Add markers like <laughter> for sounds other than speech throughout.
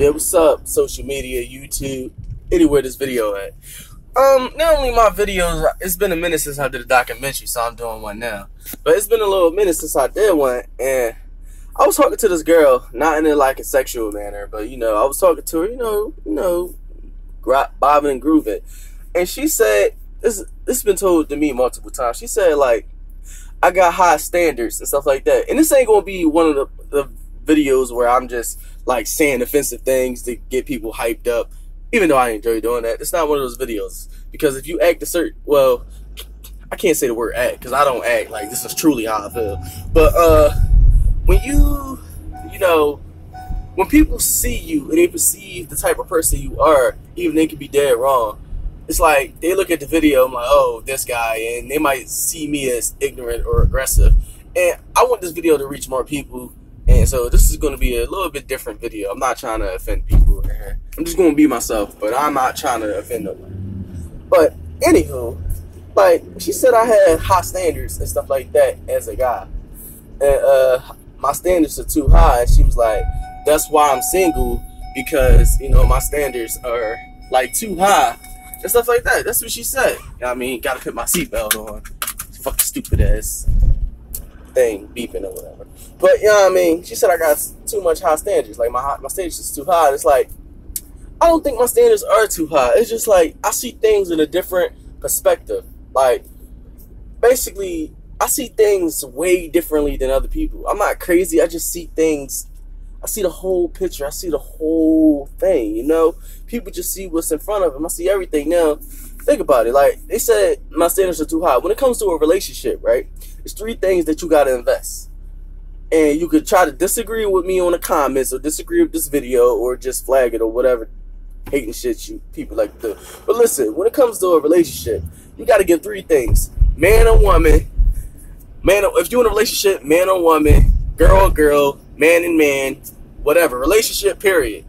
Yeah, what's up? Social media, YouTube, anywhere this video at. Um, not only my videos, it's been a minute since I did a documentary, so I'm doing one now. But it's been a little minute since I did one, and I was talking to this girl, not in a, like a sexual manner, but you know, I was talking to her, you know, you know, bobbing and grooving, and she said this. This has been told to me multiple times. She said like, I got high standards and stuff like that, and this ain't gonna be one of the, the videos where I'm just like saying offensive things to get people hyped up. Even though I enjoy doing that, it's not one of those videos because if you act a certain well, I can't say the word act because I don't act like this is truly how I feel. But uh, when you, you know, when people see you and they perceive the type of person you are, even they could be dead wrong. It's like they look at the video, I'm like, oh, this guy, and they might see me as ignorant or aggressive. And I want this video to reach more people and so this is going to be a little bit different video. I'm not trying to offend people. I'm just going to be myself, but I'm not trying to offend nobody. But anywho, like she said, I had high standards and stuff like that as a guy, and uh, my standards are too high. And she was like, "That's why I'm single because you know my standards are like too high and stuff like that." That's what she said. I mean, gotta put my seatbelt on. Fucking stupid ass thing beeping or whatever. But you know what I mean? She said I got too much high standards. Like my my standards is too high. it's like I don't think my standards are too high. It's just like I see things in a different perspective. Like basically I see things way differently than other people. I'm not crazy. I just see things I see the whole picture. I see the whole thing, you know? People just see what's in front of them. I see everything now. Think about it. Like they said my standards are too high. When it comes to a relationship, right? It's three things that you gotta invest and you could try to disagree with me on the comments or disagree with this video or just flag it or whatever hating shit you people like to do. But listen, when it comes to a relationship, you got to get three things: man or woman, man. or, If you're in a relationship, man or woman, girl girl, man and man, whatever relationship. Period.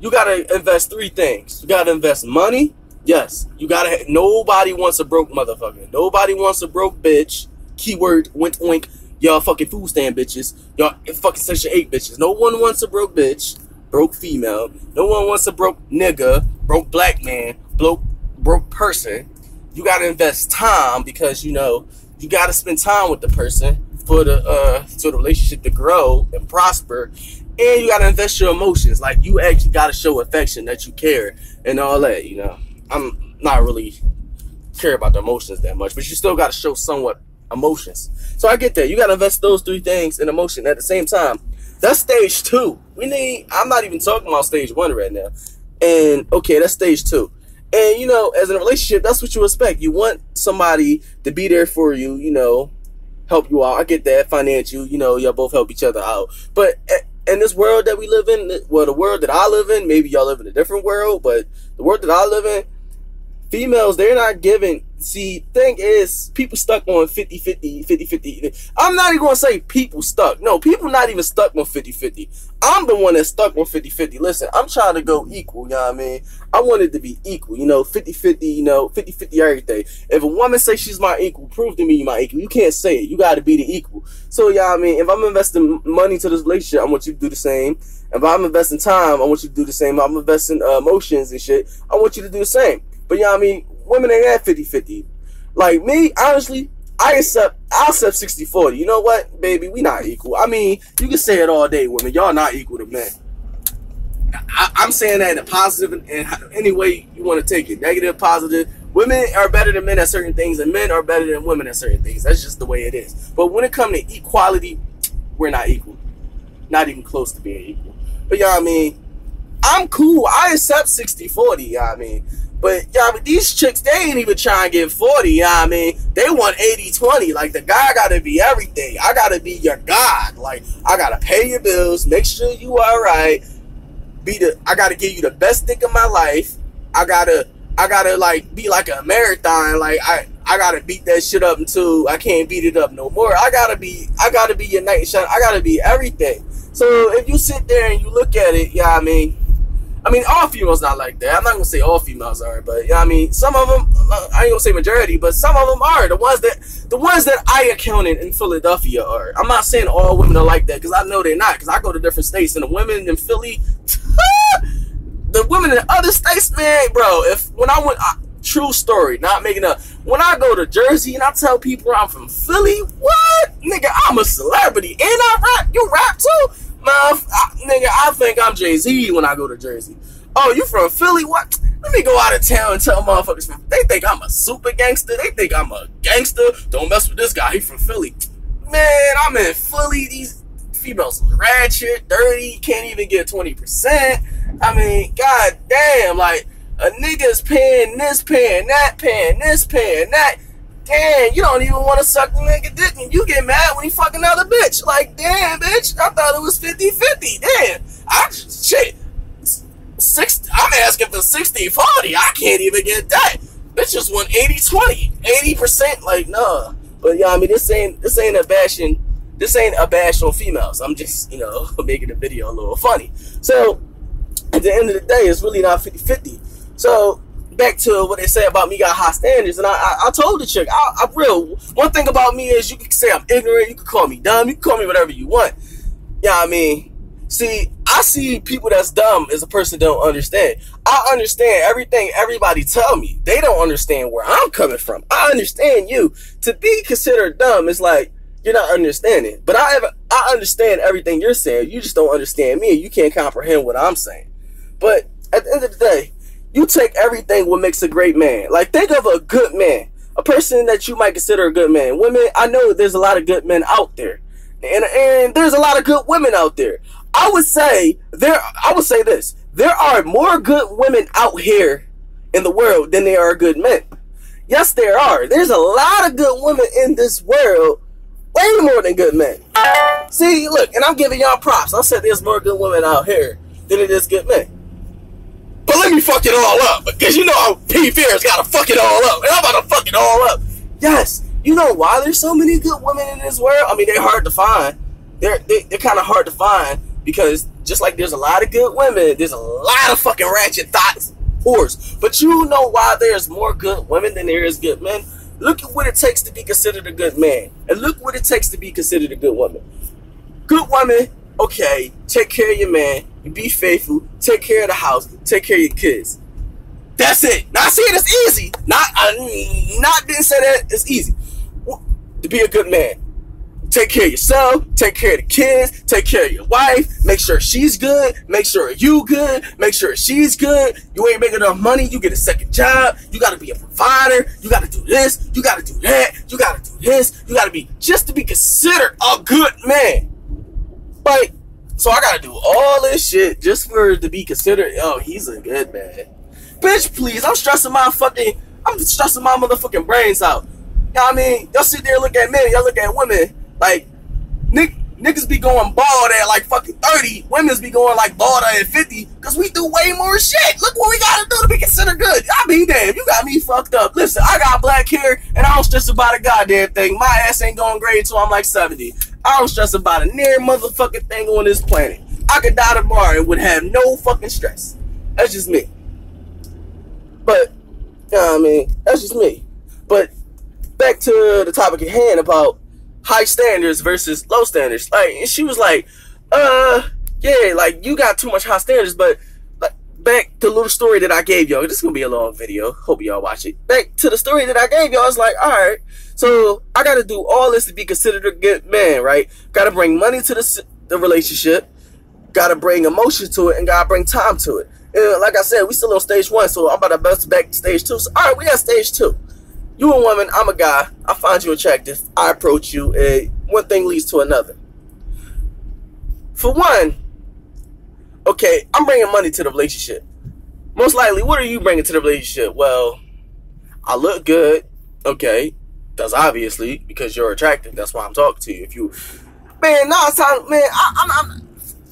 You got to invest three things. You got to invest money. Yes, you got to. Nobody wants a broke motherfucker. Nobody wants a broke bitch. Keyword wink wink y'all fucking food stand bitches, y'all fucking section eight bitches. No one wants a broke bitch, broke female. No one wants a broke nigga, broke black man, broke broke person. You gotta invest time because you know you gotta spend time with the person for the uh for the relationship to grow and prosper. And you gotta invest your emotions. Like you actually gotta show affection that you care and all that, you know. I'm not really care about the emotions that much, but you still gotta show somewhat emotions. So I get that. You got to invest those three things in emotion at the same time. That's stage two. We need, I'm not even talking about stage one right now. And okay, that's stage two. And you know, as in a relationship, that's what you expect. You want somebody to be there for you, you know, help you out. I get that. Financial, you know, y'all both help each other out. But in this world that we live in, well, the world that I live in, maybe y'all live in a different world, but the world that I live in, females they're not giving see thing is people stuck on 50 50 50 50 i'm not even gonna say people stuck. No people not even stuck on 50 50 i'm the one that's stuck on 50 50 listen i'm trying to go equal you know what i mean? I want it to be equal you know 50 50 you know 50 50 everything. If a woman says she's my equal prove to me you my equal. You can't say it. You got to be the equal. So yeah you know i mean? If i'm investing money to this relationship i want you to do the same. If i'm investing time i want you to do the same. If i'm investing uh, emotions and shit i want you to do the same but you know what I mean? Women ain't at 50 50. Like me, honestly, I accept I'll accept 60 40. You know what, baby? We not equal. I mean, you can say it all day, women. Y'all not equal to men. I, am saying that in a positive and any way you want to take it. Negative, positive. Women are better than men at certain things, and men are better than women at certain things. That's just the way it is. But when it comes to equality, we're not equal. Not even close to being equal. But you know what I mean? I'm cool. I accept 60 40. You know what I mean? But yeah, I mean, these chicks, they ain't even trying to get 40. You know I mean? They want 80 20. Like, the guy gotta be everything. I gotta be your God. Like, I gotta pay your bills, make sure you all right. Be the, I gotta give you the best dick of my life. I gotta, I gotta, like, be like a marathon. Like, I, I gotta beat that shit up until I can't beat it up no more. I gotta be, I gotta be your night shot. I gotta be everything. So if you sit there and you look at it, yeah, I mean, I mean, all females not like that. I'm not gonna say all females are, but yeah, I mean, some of them. I ain't gonna say majority, but some of them are. The ones that the ones that I accounted in Philadelphia are. I'm not saying all women are like that because I know they're not. Because I go to different states and the women in Philly, <laughs> the women in other states, man, bro. If when I went, uh, true story, not making up. When I go to Jersey and I tell people I'm from Philly, what, nigga? I'm a celebrity and I rap. You rap too, man. I, nigga, I think I'm Jay Z when I go to Jersey. Oh, you from Philly? What? Let me go out of town and tell motherfuckers. They think I'm a super gangster. They think I'm a gangster. Don't mess with this guy. He from Philly. Man, I'm in Philly. These females ratchet, dirty, can't even get 20%. I mean, god damn, like a nigga's paying this, paying that, paying this, paying that. Damn, you don't even want to suck the nigga dick and you get mad when he fuck another bitch. Like, damn, bitch, I thought it was 50-50. Damn. I just shit. Six I'm asking for 60 40. I can't even get that. Bitches want 80 20. 80% like nah. But yeah, I mean this ain't this ain't a bashing this ain't a bash on females. I'm just, you know, <laughs> making the video a little funny. So at the end of the day, it's really not 50 50. So back to what they say about me got high standards, and I, I, I told the chick, I, I real one thing about me is you can say I'm ignorant, you can call me dumb, you can call me whatever you want. Yeah, I mean, see, I see people that's dumb as a person don't understand. I understand everything everybody tell me. They don't understand where I'm coming from. I understand you. To be considered dumb is like you're not understanding. But I have, I understand everything you're saying. You just don't understand me. And you can't comprehend what I'm saying. But at the end of the day, you take everything what makes a great man. Like think of a good man, a person that you might consider a good man. Women, I know there's a lot of good men out there, and and there's a lot of good women out there. I would say there. I would say this: there are more good women out here in the world than there are good men. Yes, there are. There's a lot of good women in this world, way more than good men. See, look, and I'm giving y'all props. I said there's more good women out here than it is good men. Let me fuck it all up. Because you know how P Fears gotta fuck it all up. And I'm about to fuck it all up. Yes. You know why there's so many good women in this world? I mean, they're hard to find. They're, they, they're kind of hard to find because just like there's a lot of good women, there's a lot of fucking ratchet thoughts, whores. But you know why there's more good women than there is good men? Look at what it takes to be considered a good man. And look what it takes to be considered a good woman. Good woman, okay, take care of your man, be faithful, take care of the house, take care of your kids. That's it. Not saying it's easy. Not uh, not being said that it's easy. To be a good man. Take care of yourself, take care of the kids, take care of your wife, make sure she's good, make sure you good, make sure she's good. You ain't making enough money, you get a second job, you gotta be a provider, you gotta do this, you gotta do that, you gotta do this, you gotta be just to be considered a good man. Like, so I gotta do all this shit just for to be considered, oh, he's a good man. Bitch, please, I'm stressing my fucking, I'm stressing my motherfucking brains out. You know what I mean? Y'all sit there and look at men, y'all look at women, like, Nick, niggas be going bald at like fucking 30, women's be going like bald at 50, because we do way more shit. Look what we gotta do to be considered good. I mean, damn, you got me fucked up. Listen, I got black hair, and I don't stress about a goddamn thing. My ass ain't going great until I'm like 70. I don't stress about a near motherfucking thing on this planet. I could die tomorrow and would have no fucking stress. That's just me. But, you know I mean? That's just me. But back to the topic at hand about high standards versus low standards. Like, she was like, uh, yeah, like you got too much high standards, but back to the little story that I gave y'all. This is gonna be a long video. Hope y'all watch it. Back to the story that I gave y'all. It's like, all right, so I got to do all this to be considered a good man, right? Got to bring money to the the relationship. Got to bring emotion to it, and got to bring time to it. And like I said, we still on stage one, so I'm about to bounce back to stage two. So, all right, we got stage two. You a woman, I'm a guy. I find you attractive. I approach you, and one thing leads to another. For one, okay, I'm bringing money to the relationship. Most likely, what are you bringing to the relationship? Well, I look good. Okay, that's obviously because you're attractive. That's why I'm talking to you. If you, man, time, man. I, I'm, I'm,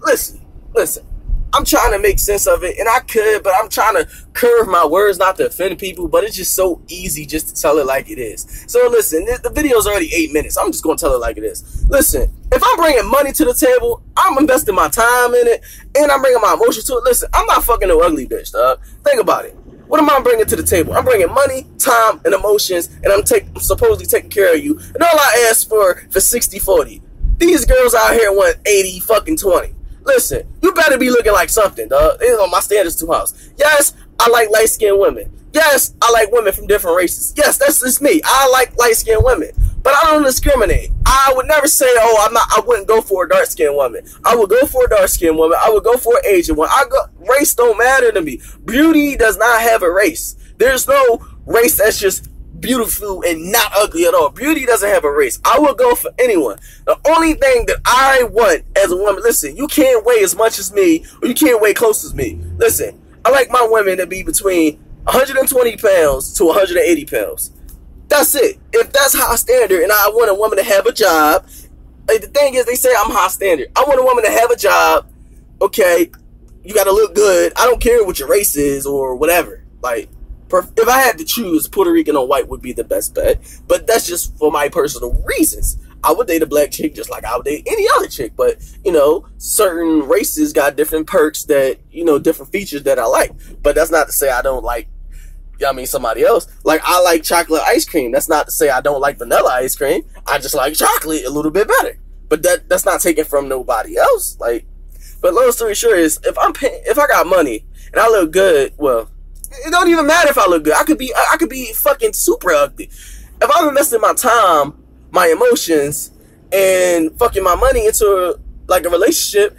listen, listen. I'm trying to make sense of it, and I could, but I'm trying to curve my words not to offend people. But it's just so easy just to tell it like it is. So listen, the video's already eight minutes. I'm just gonna tell it like it is. Listen, if I'm bringing money to the table, I'm investing my time in it, and I'm bringing my emotions to it. Listen, I'm not fucking no ugly bitch, dog. Think about it. What am I bringing to the table? I'm bringing money, time, and emotions, and I'm, take, I'm supposedly taking care of you. And all I ask for for 60 40. These girls out here want 80 fucking 20. listen, you better be looking like something, dog. It's on my standards too high. Yes, I like light skinned women. Yes, I like women from different races. Yes, that's just me. I like light skinned women. But I don't discriminate. I would never say, oh, I'm not I wouldn't go for a dark skinned woman. I would go for a dark skinned woman. I would go for an Asian one. I go race don't matter to me. Beauty does not have a race. There's no race that's just beautiful and not ugly at all. Beauty doesn't have a race. I will go for anyone. The only thing that I want as a woman, listen, you can't weigh as much as me, or you can't weigh close as me. Listen, I like my women to be between 120 pounds to 180 pounds. That's it. If that's high standard, and I want a woman to have a job, like the thing is, they say I'm high standard. I want a woman to have a job. Okay, you got to look good. I don't care what your race is or whatever. Like, if I had to choose, Puerto Rican or white would be the best bet. But that's just for my personal reasons. I would date a black chick just like I would date any other chick. But, you know, certain races got different perks that, you know, different features that I like. But that's not to say I don't like, I mean, somebody else. Like, I like chocolate ice cream. That's not to say I don't like vanilla ice cream. I just like chocolate a little bit better. But that that's not taken from nobody else. Like, but long story short is, if I'm paying, if I got money and I look good, well, it don't even matter if I look good. I could be I could be fucking super ugly. If I'm investing my time, my emotions, and fucking my money into a, like a relationship,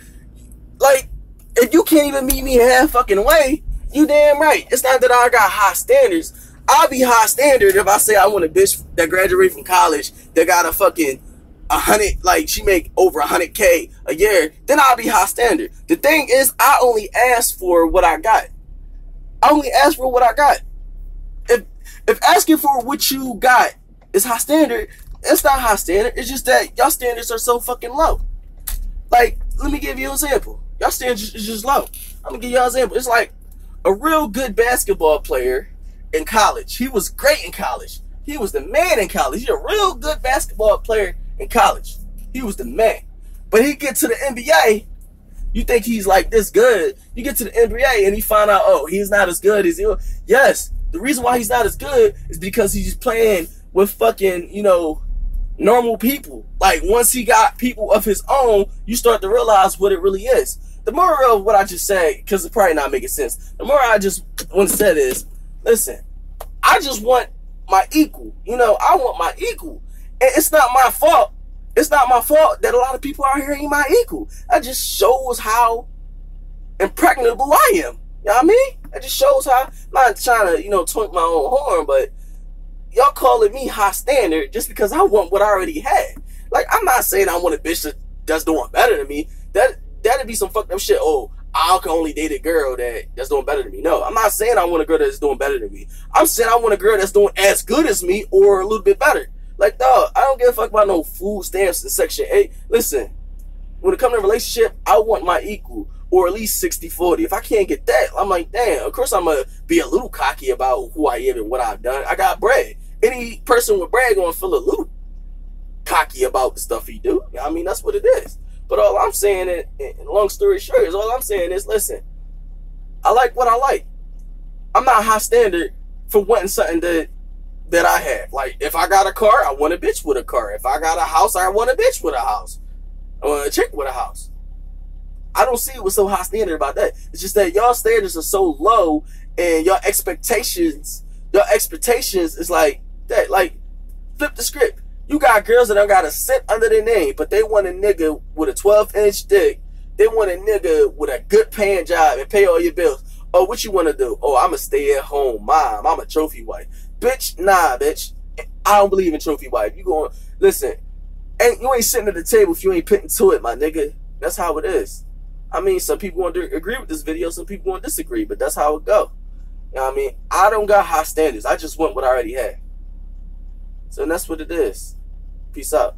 like if you can't even meet me half fucking way, you damn right. It's not that I got high standards. I'll be high standard if I say I want a bitch that graduated from college that got a fucking a hundred, like she make over a hundred K a year, then I'll be high standard. The thing is, I only ask for what I got. I only ask for what I got. If if asking for what you got is high standard, it's not high standard. It's just that y'all standards are so fucking low. Like, let me give you an example. Y'all standards is just low. I'm gonna give y'all an example. It's like a real good basketball player in college. He was great in college. He was the man in college. He's a real good basketball player in college. He was the man. But he get to the NBA you think he's like this good. You get to the NBA and he find out, oh, he's not as good as you. Yes, the reason why he's not as good is because he's playing with fucking, you know, normal people. Like once he got people of his own, you start to realize what it really is. The moral of what I just said, because it's probably not making sense. The moral I just want to say is, listen, I just want my equal. You know, I want my equal. And it's not my fault it's not my fault that a lot of people out here ain't my equal. That just shows how impregnable I am. You know what I mean? That just shows how I'm not trying to, you know, twink my own horn, but y'all calling me high standard just because I want what I already had. Like I'm not saying I want a bitch that, that's doing better than me. That that'd be some fucked up shit. Oh, I can only date a girl that that's doing better than me. No, I'm not saying I want a girl that's doing better than me. I'm saying I want a girl that's doing as good as me or a little bit better. Like, dog, I don't give a fuck about no food stamps in Section 8. Listen, when it comes to a relationship, I want my equal or at least 60 40. If I can't get that, I'm like, damn, of course I'm gonna be a little cocky about who I am and what I've done. I got bread. Any person with bread gonna feel a little cocky about the stuff he do. I mean, that's what it is. But all I'm saying, and long story short, is all I'm saying is, listen, I like what I like. I'm not high standard for wanting something that that I have. Like, if I got a car, I want a bitch with a car. If I got a house, I want a bitch with a house. Want a chick with a house. I don't see what's so high standard about that. It's just that y'all standards are so low and your expectations, your expectations is like that. Like, flip the script. You got girls that don't got to sit under their name, but they want a nigga with a 12 inch dick. They want a nigga with a good paying job and pay all your bills. Oh, what you want to do? Oh, I'm a stay at home mom. I'm a trophy wife. Bitch, nah, bitch. I don't believe in trophy wife. You going listen, ain't, you ain't sitting at the table if you ain't putting to it, my nigga. That's how it is. I mean, some people want to agree with this video, some people want to disagree, but that's how it go. You know what I mean? I don't got high standards. I just want what I already had. So that's what it is. Peace out.